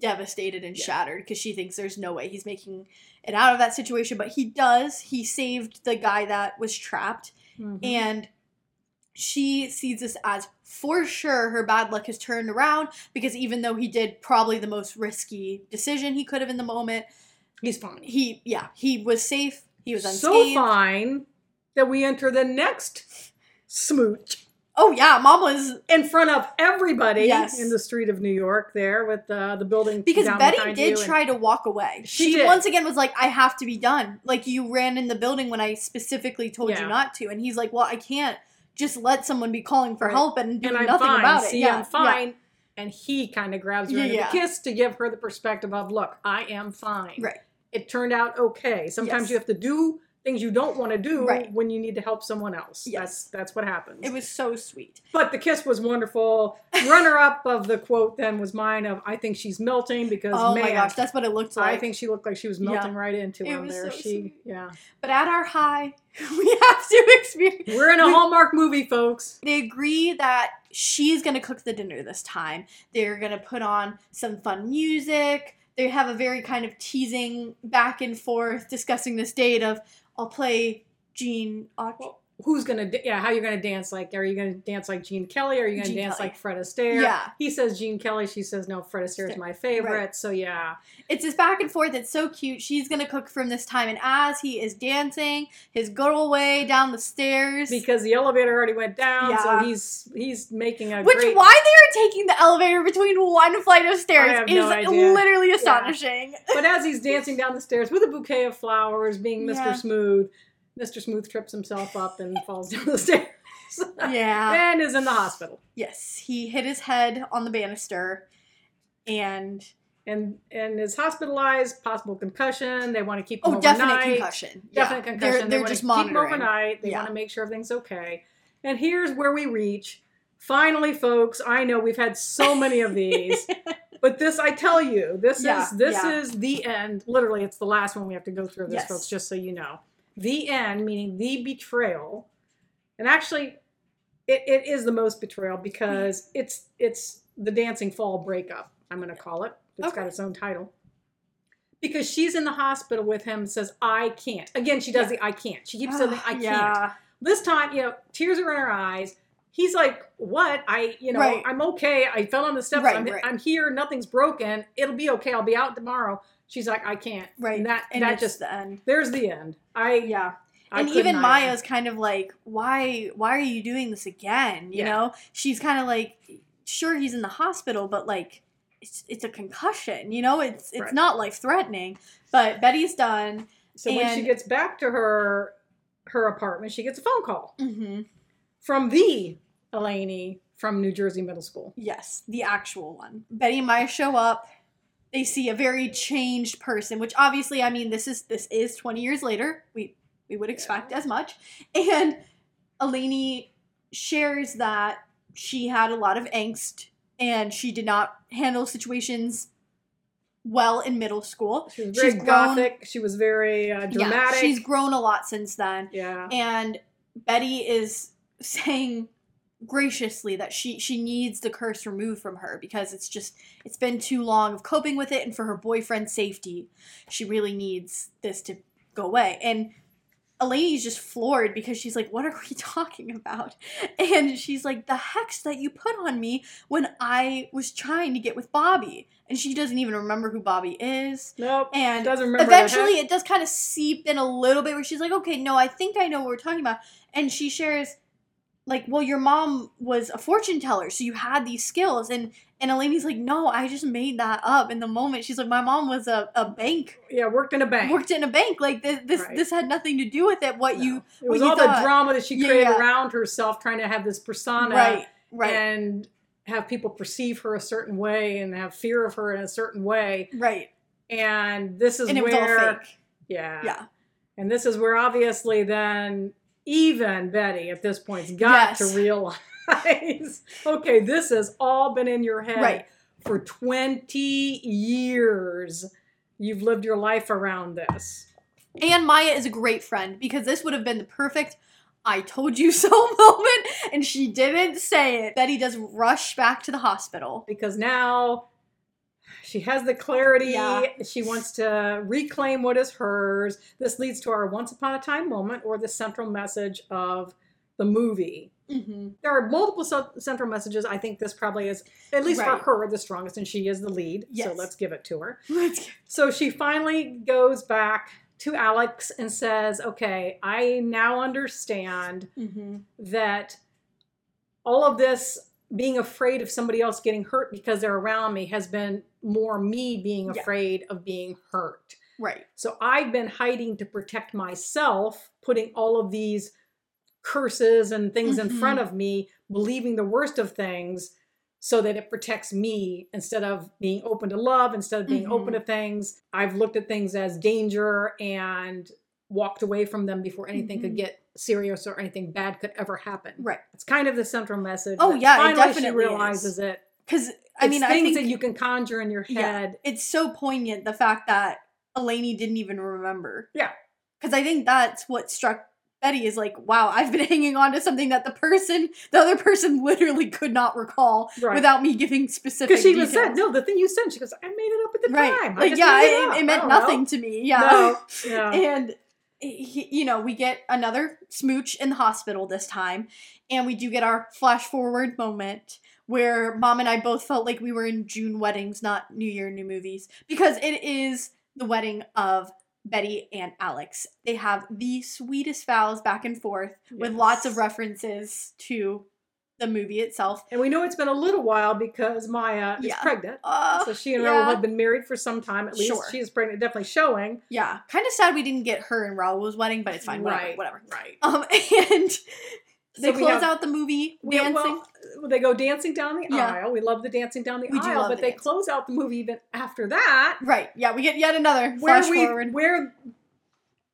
devastated and Yeah. shattered because she thinks there's no way he's making it out of that situation, but he does. He saved the guy that was trapped, Mhm. and she sees this as for sure her bad luck has turned around because even though he did probably the most risky decision he could have in the moment, he's fine he yeah he was safe. He was so unscathed. fine that we enter the next smooch Oh yeah, mom was in front of everybody Yes. in the street of new york there with uh, the building because Betty did try to walk away. She She, once again was like, "I have to be done." Like you ran in the building when I specifically told Yeah. you not to, and he's like, "Well, I can't just let someone be calling for Right. help and doing and I'm nothing fine. about it." See, yeah, I'm fine. Yeah. And he kind of grabs her Yeah, yeah. a kiss to give her the perspective of, look, I am fine. right. It turned out okay. Sometimes Yes. you have to do things you don't want to do Right. when you need to help someone else. Yes. That's that's what happens. It was so sweet. but the kiss was wonderful. Runner up of the quote then was mine of I think she's melting because Oh man, my gosh, that's what it looked like. I think she looked like she was melting right into It him there. so she sweet. yeah. but at our high, we have to experience. We're in a We- Hallmark movie, folks. They agree that she's gonna cook the dinner this time. They're gonna put on some fun music. They have a very kind of teasing back and forth discussing this date of I'll play Gene Autry. Well, who's gonna yeah how you gonna dance like are you gonna dance like gene kelly are you gonna Gene dance Kelly. like fred astaire Yeah. he says gene kelly she says no fred astaire is my favorite Right. so yeah It's this back and forth. It's so cute. She's gonna cook from this time, and as he is dancing his old way down the stairs, because the elevator already went down Yeah. so he's he's making a which great why they are taking the elevator between one flight of stairs is no literally astonishing. but as he's dancing down the stairs with a bouquet of flowers being mr Yeah. smooth mr smooth trips himself up and falls down the stairs Yeah. and is in the hospital Yes, he hit his head on the banister, and and and is hospitalized possible concussion they want to keep him oh, definite concussion. definite yeah. concussion. They're, they they're want just to keep him overnight. They Yeah. want to make sure everything's okay. And here's where we reach. Finally, folks, I know we've had so many of these, but this I tell you, this Yeah, is this is the end. Literally, it's the last one we have to go through this, Yes. folks, just so you know. The end, meaning the betrayal. And actually, it, it is the most betrayal because hmm. it's it's the dancing fall breakup, I'm gonna call it. It's got its own title. Because she's in the hospital with him and says, I can't. Again, she does Yeah. the I can't. She keeps saying, I can't. Yeah. This time, you know, tears are in her eyes. He's like, What? I, you know, Right. I'm okay. I fell on the steps. Right, I'm, right. I'm here. Nothing's broken. It'll be okay. I'll be out tomorrow. She's like, I can't. Right. And that, And that just, the end. there's the end. I, Yeah. I and even. Maya's kind of like, why why are you doing this again? You Yeah. know? She's kind of like, sure he's in the hospital, but like it's it's a concussion, you know? It's it's Right. not life threatening. But Betty's done. So when she gets back to her, her apartment, she gets a phone call Mm-hmm. from the Elaney from New Jersey Middle School. Yes, the actual one. Betty and Maya show up. They see a very changed person, which obviously, I mean, this is this is twenty years later. We we would expect as much. And Eleni shares that she had a lot of angst and she did not handle situations well in middle school. She was very She's grown- gothic. She was very uh, dramatic. Yeah, she's grown a lot since then. yeah. and Betty is saying graciously that she she needs the curse removed from her because it's just it's been too long of coping with it and for her boyfriend's safety she really needs this to go away and Elaine's just floored because she's like, What are we talking about? And she's like, The hex that you put on me when I was trying to get with Bobby. And she doesn't even remember who Bobby is. Nope. And doesn't remember. eventually it does kind of seep in a little bit where she's like okay no i think i know what we're talking about and she shares like well your mom was a fortune teller so you had these skills and and Elaine's like no i just made that up in the moment she's like my mom was a, a bank yeah, worked in a bank. worked in a bank like this this, Right. this had nothing to do with it what No. you It was you all thought. the drama that she created yeah. around herself, trying to have this persona right right and have people perceive her a certain way and have fear of her in a certain way. right And this is and it was all where, fake yeah, yeah and this is where obviously then even Betty at this point's got Yes. to realize. Okay, this has all been in your head Right. for 20 years. You've lived your life around this. And Maya is a great friend because this would have been the perfect I told you so moment, and she didn't say it. Betty does rush back to the hospital. because now she has the clarity. Yeah. She wants to reclaim what is hers. This leads to our once upon a time moment or the central message of the movie. Mm-hmm. There are multiple cel- central messages. I think this probably is, at least Right. for her, the strongest, and she is the lead. So let's give it to her. Let's So she finally goes back to Alex and says, Okay, I now understand mm-hmm. that all of this being afraid of somebody else getting hurt because they're around me has been more me being Yeah. afraid of being hurt. Right. So I've been hiding to protect myself, putting all of these curses and things in Mhm. front of me, believing the worst of things so that it protects me instead of being open to love, instead of being Mhm. open to things. I've looked at things as danger and walked away from them before anything could Mhm. get serious or anything bad could ever happen. Right. It's kind of the central message. Oh, yeah, it finally definitely she is. realizes it. Because I mean, I things think that you can conjure in your Yeah. head. it's so poignant the fact that Elaney didn't even remember. Yeah. Because I think that's what struck Betty is like, wow, I've been hanging on to something that the person, the other person, literally could not recall Right. without me giving specific. Because she details. said, no, the thing you said, she goes, I made it up at the right, time. I like just yeah, it, up. it meant nothing know." to me. Yeah, No, yeah. and he, you know we get another smooch in the hospital this time and we do get our flash forward moment where mom and i both felt like we were in june weddings not new year new movies because it is the wedding of betty and alex they have the sweetest vows back and forth with lots of references to the movie itself And we know it's been a little while because Maya is Yeah. pregnant. uh, So she and yeah. Raul had been married for some time. At least Sure. she is pregnant, definitely showing. yeah kind of sad we didn't get her and raul's wedding but it's fine whatever right, whatever Right. um and they So close have- out the movie We- dancing well, they go dancing down the Yeah. aisle. We love the dancing down the We do aisle, but the they close out the movie even after that, Right. Yeah, we get yet another where flash we forward. where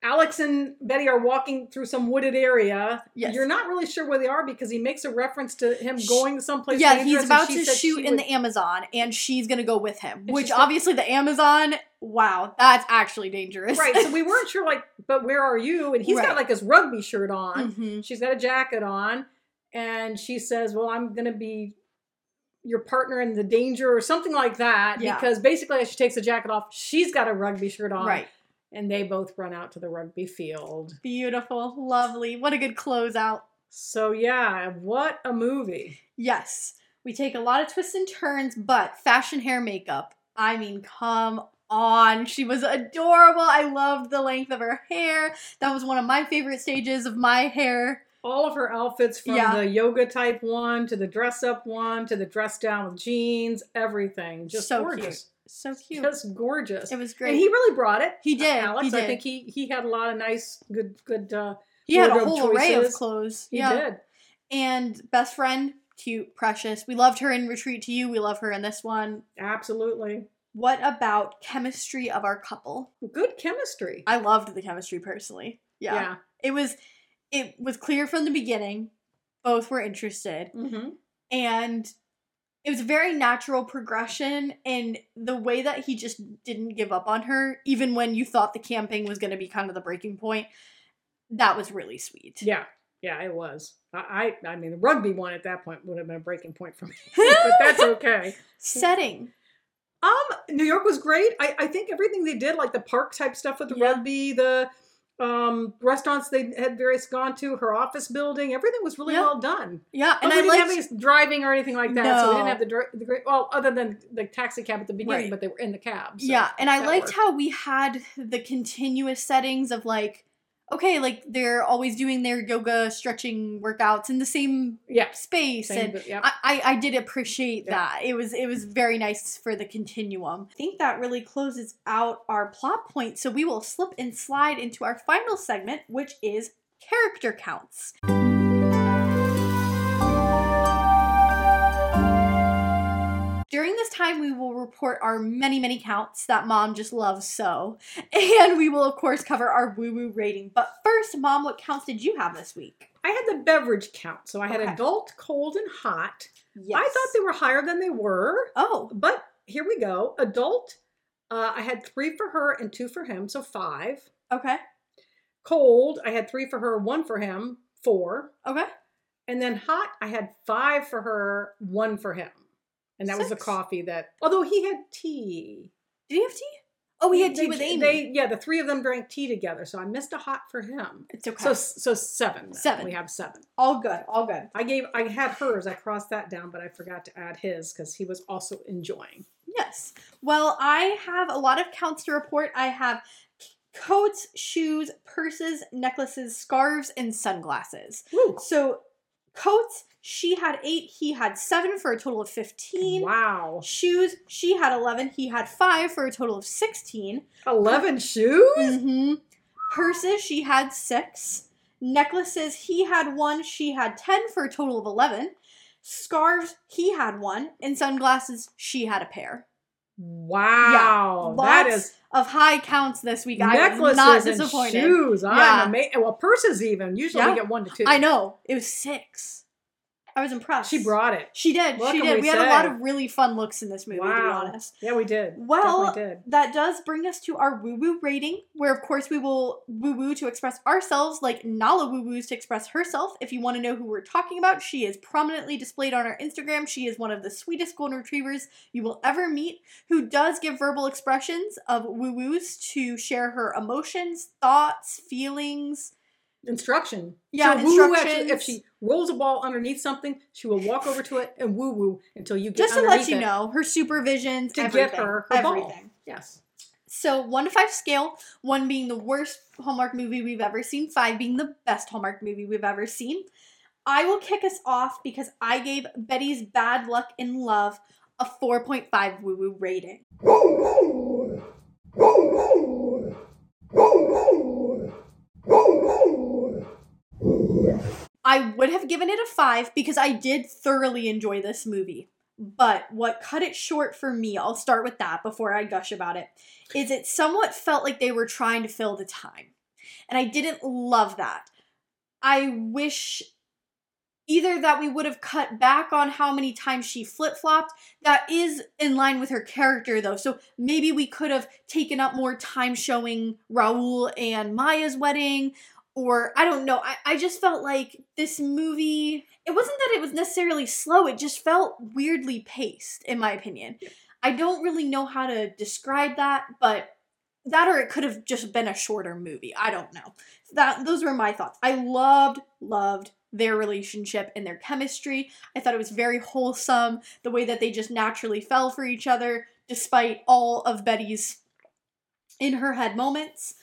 Alex and Betty are walking through some wooded area. Yes. You're not really sure where they are because he makes a reference to him going someplace. Yeah, he's about to shoot in would- the Amazon, and she's gonna go with him. Which obviously the Amazon, wow, that's actually dangerous. right. So we weren't sure, like, but where are you? And he's Right. got like his rugby shirt on. Mhm. She's got a jacket on, and she says, "Well, I'm going to be your partner in the danger or something like that." Yeah. Because basically, as she takes the jacket off, she's got a rugby shirt on, Right. And they both run out to the rugby field. Beautiful, lovely. What a good closeout. So yeah, what a movie! Yes, we take a lot of twists and turns, but fashion, hair, makeup. I mean, come on. She was adorable. I loved the length of her hair. That was one of my favorite stages of my hair. All of her outfits, from Yeah. the yoga type one to the dress up one to the dress down with jeans, everything just So gorgeous, So cute. just gorgeous. It was great. And he really brought it. He did, Alex. he I think he he had a lot of nice, good, good. uh He had a whole array of clothes. He yeah. did. And best friend, cute, precious. We loved her in Retreat to You. We love her in this one. Absolutely. What about chemistry of our couple? Good chemistry. I loved the chemistry personally. Yeah. yeah. It was it was clear from the beginning. Both were interested. Mm-hmm. And it was a very natural progression and the way that he just didn't give up on her, even when you thought the camping was gonna be kind of the breaking point. That was really sweet. Yeah. Yeah, it was. I, I I mean the rugby one at that point would have been a breaking point for me. but that's okay. Setting. Um, New York was great. I, I think everything they did, like the park type stuff with the Yeah. rugby, the um restaurants they had various gone to, her office building, everything was really well done. Yeah, And we I didn't liked have any driving or anything like that, so we didn't have the, dri- the great. Well, other than the taxi cab at the beginning, Right. but they were in the cab. so yeah, and I liked worked. how we had the continuous settings of like, okay, like they're always doing their yoga stretching workouts in the same yeah, space, same, and yeah. I, I I did appreciate Yeah. that. It was it was very nice for the continuum. I think that really closes out our plot point. So we will slip and slide into our final segment, which is character counts. During this time, we will report our many, many counts that mom just loves so. And we will, of course, cover our woo woo rating. But first, mom, what counts did you have this week? I had the beverage count. So I had Okay. adult, cold, and hot. Yes. I thought they were higher than they were, Oh, but here we go. Adult, uh, I had three for her and two for him, so five. okay. Cold, I had three for her, one for him, four. Okay. And then hot, I had five for her, one for him. And that was the coffee that, although he had tea. Did he have tea? Oh, we had They- tea with Amy. They, yeah, the three of them drank tea together, so I missed a hot for him. it's okay. So, so seven. then. Seven. We have seven. all good. All good. I gave, I had hers. I crossed that down, but I forgot to add his because he was also enjoying. Yes. Well, I have a lot of counts to report. I have coats, shoes, purses, necklaces, scarves, and sunglasses. Woo. So, coats, she had eight, he had seven for a total of 15. Wow. Shoes, she had 11, he had five for a total of 16. 11 shoes? Mm-hmm. Purses, she had six. Necklaces, he had one, she had 10 for a total of 11. Scarves, he had one. And sunglasses, she had a pair. Wow. that Lots is of high counts this week. I was necklaces not disappointed. shoes. Yeah. I'm amazed. Well, purses even. Usually Yeah. we get one to two. I know. It was six. I was impressed. She brought it. She did. What she did. we We, had a lot of really fun looks in this movie, to be Wow. honest. Yeah, we did. Well, did. that does bring us to our woo woo rating, where of course we will woo woo to express ourselves, like Nala woo woos to express herself. If you want to know who we're talking about, she is prominently displayed on our Instagram. She is one of the sweetest golden retrievers you will ever meet, who does give verbal expressions of woo woos to share her emotions, thoughts, feelings. Instruction. Yeah, So woo actually, instructions. if she rolls a ball underneath something, she will walk over to it and woo woo until you get it. Just to let you know, her supervisions, to everything, get her her ball. everything. Yes. So one to five scale, one being the worst Hallmark movie we've ever seen, five being the best Hallmark movie we've ever seen. I will kick us off because I gave Betty's Bad Luck in Love a 4.5 woo woo rating. I would have given it a five because I did thoroughly enjoy this movie. But what cut it short for me, I'll start with that before I gush about it, is it somewhat felt like they were trying to fill the time. And I didn't love that. I wish either that we would have cut back on how many times she flip flopped. That is in line with her character, though. So maybe we could have taken up more time showing Raul and Maya's wedding. Or I don't know. I, I just felt like this movie, it wasn't that it was necessarily slow, it just felt weirdly paced, in my opinion. I don't really know how to describe that, but that or it could have just been a shorter movie. I don't know. That those were my thoughts. I loved, loved their relationship and their chemistry. I thought it was very wholesome, the way that they just naturally fell for each other, despite all of Betty's in her head moments.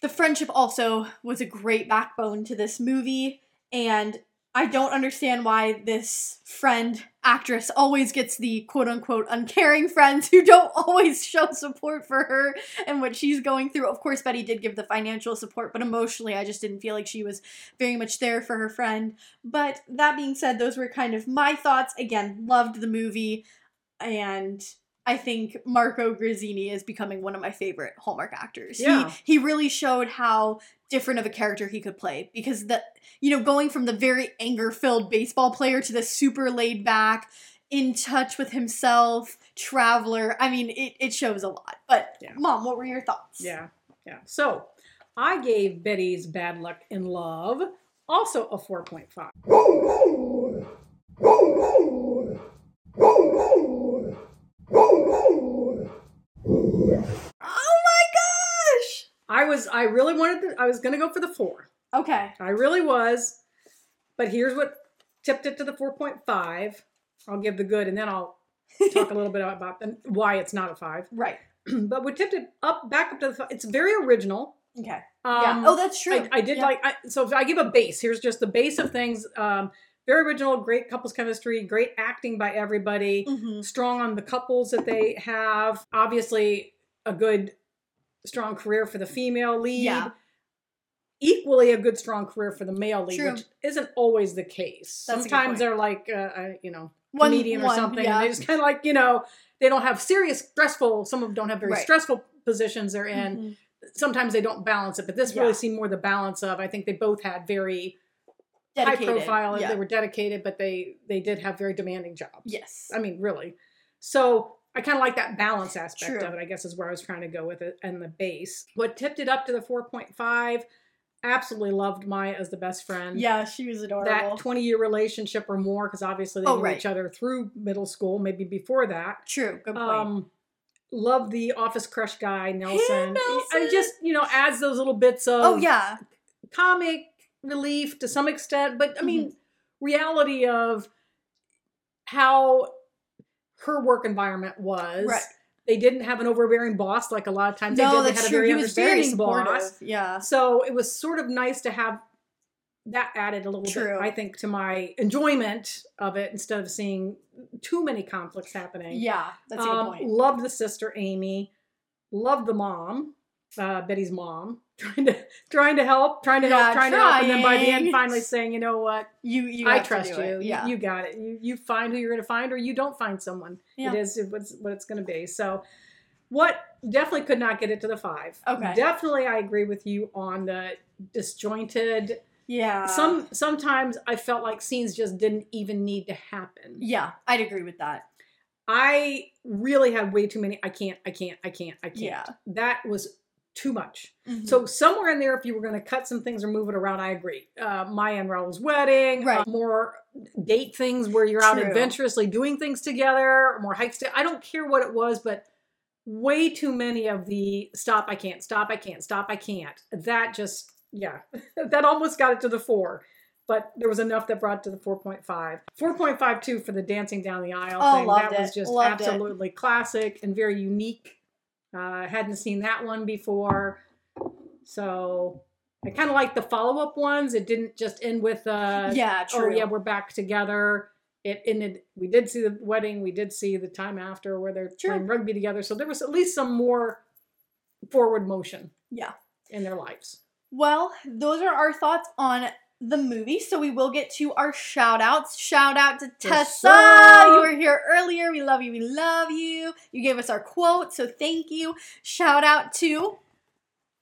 The friendship also was a great backbone to this movie, and I don't understand why this friend actress always gets the quote unquote uncaring friends who don't always show support for her and what she's going through. Of course, Betty did give the financial support, but emotionally, I just didn't feel like she was very much there for her friend. But that being said, those were kind of my thoughts. Again, loved the movie, and I think Marco Grazzini is becoming one of my favorite Hallmark actors. Yeah. He he really showed how different of a character he could play because the you know going from the very anger-filled baseball player to the super laid back in touch with himself traveler i mean it, it shows a lot but Yeah. mom what were your thoughts Yeah. Yeah. So I gave Betty's Bad Luck in Love also a 4.5. oh my gosh I was I really wanted to I was gonna go for the four. okay I really was. But here's what tipped it to the 4.5. I'll give the good and then I'll talk a little bit about the, why it's not a five. right but we tipped it up back up to the five. It's very original. okay Um, yeah oh that's true I, I did Yeah. like I, so if I give a base. Here's just the base of things. Um, very original, great couples chemistry, great acting by everybody. Mhm. Strong on the couples that they have. Obviously, a good, strong career for the female lead. Yeah. Equally, a good strong career for the male lead, True. which isn't always the case. That's Sometimes they're like, uh, you know, One- comedian or one, something, yeah. and they just kind of like, you know, they don't have serious, stressful. Some of them don't have very Right. stressful positions they're in Mhm. sometimes they don't balance it, but this Yeah. really seemed more the balance of I think they both had very Dedicated. high profile. Yeah. They were dedicated, but they they did have very demanding jobs. yes. I mean, really. So I kind of like that balance aspect True. of it, I guess is where I was trying to go with it and the base. What tipped it up to the 4.5, absolutely loved Maya as the best friend. yeah, she was adorable. That 20 year relationship or more, because obviously they Oh, knew right. each other through middle school, maybe before that. True. Good point. Um, love the office crush guy, Nelson. Nelson. And just, you know, adds those little bits of oh yeah. comic relief to some extent, but I mean, Mm-hmm. reality of how her work environment was. Right. They didn't have an overbearing boss like a lot of times No, they did. They had a true. very He understanding boss. Yeah. So it was sort of nice to have that added a little True. bit, I think, to my enjoyment of it instead of seeing too many conflicts happening. Yeah. That's a good Um, point. Loved the sister Amy. Loved the mom, uh, Betty's mom, trying to trying to help, trying to Yeah, help, trying, to help, and then by the end, finally saying, you know what, You you I trust you. it. you. Yeah. You got it. You you find who you're going to find, or you don't find someone. Yeah. It is what's what it's going to be. So, what definitely could not get it to the five. Okay. Definitely, I agree with you on the disjointed. yeah. Some sometimes I felt like scenes just didn't even need to happen. Yeah, I'd agree with that. I really had way too many. I can't. I can't. I can't. I can't. Yeah. That was too much. Mhm. So somewhere in there, if you were going to cut some things or move it around, I agree. Uh, Maya and Raul's wedding, Right. uh, more date things where you're out adventurously doing things together, more hikes. To, I don't care what it was, but way too many of the stop. I can't stop. I can't stop. I can't. That just yeah, that almost got it to the four. But there was enough that brought it to the 4.5. 4.52 for the dancing down the aisle Oh, thing. loved that was just Loved it. absolutely classic and very unique. Uh, hadn't seen that one before. So I kind of like the follow up ones. It didn't just end with, uh, yeah, oh, true. yeah, we're back together. It ended, we did see the wedding, we did see the time after where they're Sure. playing rugby together. So there was at least some more forward motion Yeah. in their lives. Well, those are our thoughts on the movie. So we will get to our shout outs. Shout out to Yes, Tessa. You were here earlier. We love you. We love you. You gave us our quote. So thank you. Shout out to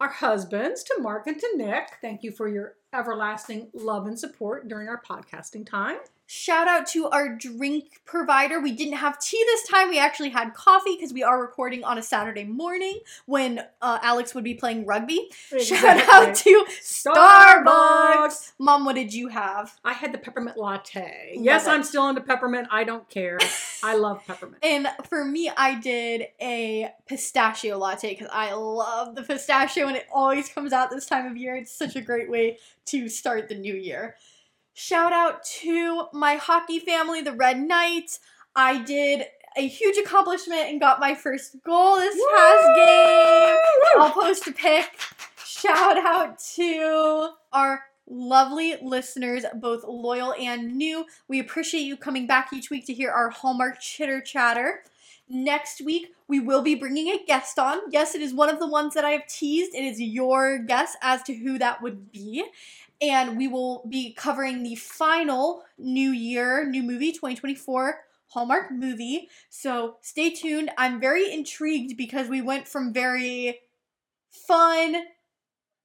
Our husbands, to Mark and to Nick, thank you for your everlasting love and support during our podcasting time. Shout out to our drink provider. We didn't have tea this time. We actually had coffee because we are recording on a Saturday morning when uh, Alex would be playing rugby. Shout out to Starbucks. Mom, what did you have? I had the peppermint latte. Love yes, it. I'm still into peppermint. I don't care. I love peppermint. And for me, I did a pistachio latte because I love the pistachio and it always comes out this time of year. It's such a great way to start the new year. Shout out to my hockey family, the Red Knights. I did a huge accomplishment and got my first goal this past game. I'll post a pic. Shout out to our lovely listeners, both loyal and new. We appreciate you coming back each week to hear our Hallmark chitter chatter. Next week, we will be bringing a guest on. Yes, it is one of the ones that I have teased. It is your guess as to who that would be. And we will be covering the final New Year, new movie, 2024 Hallmark movie. So stay tuned. I'm very intrigued because we went from very fun,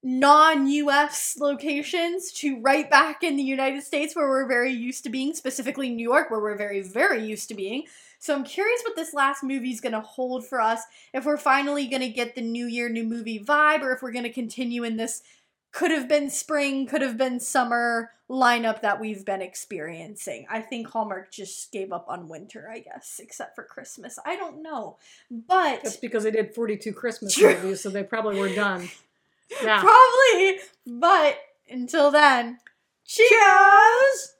non US locations to right back in the United States where we're very used to being, specifically New York, where we're very, very used to being. So I'm curious what this last movie is going to hold for us. If we're finally going to get the New Year, new movie vibe, or if we're going to continue in this could have been spring, could have been summer lineup that we've been experiencing. I think Hallmark just gave up on winter, I guess, except for Christmas. I don't know. But That's because they did 42 Christmas True. movies, so they probably were done. Yeah. probably. But until then, cheers!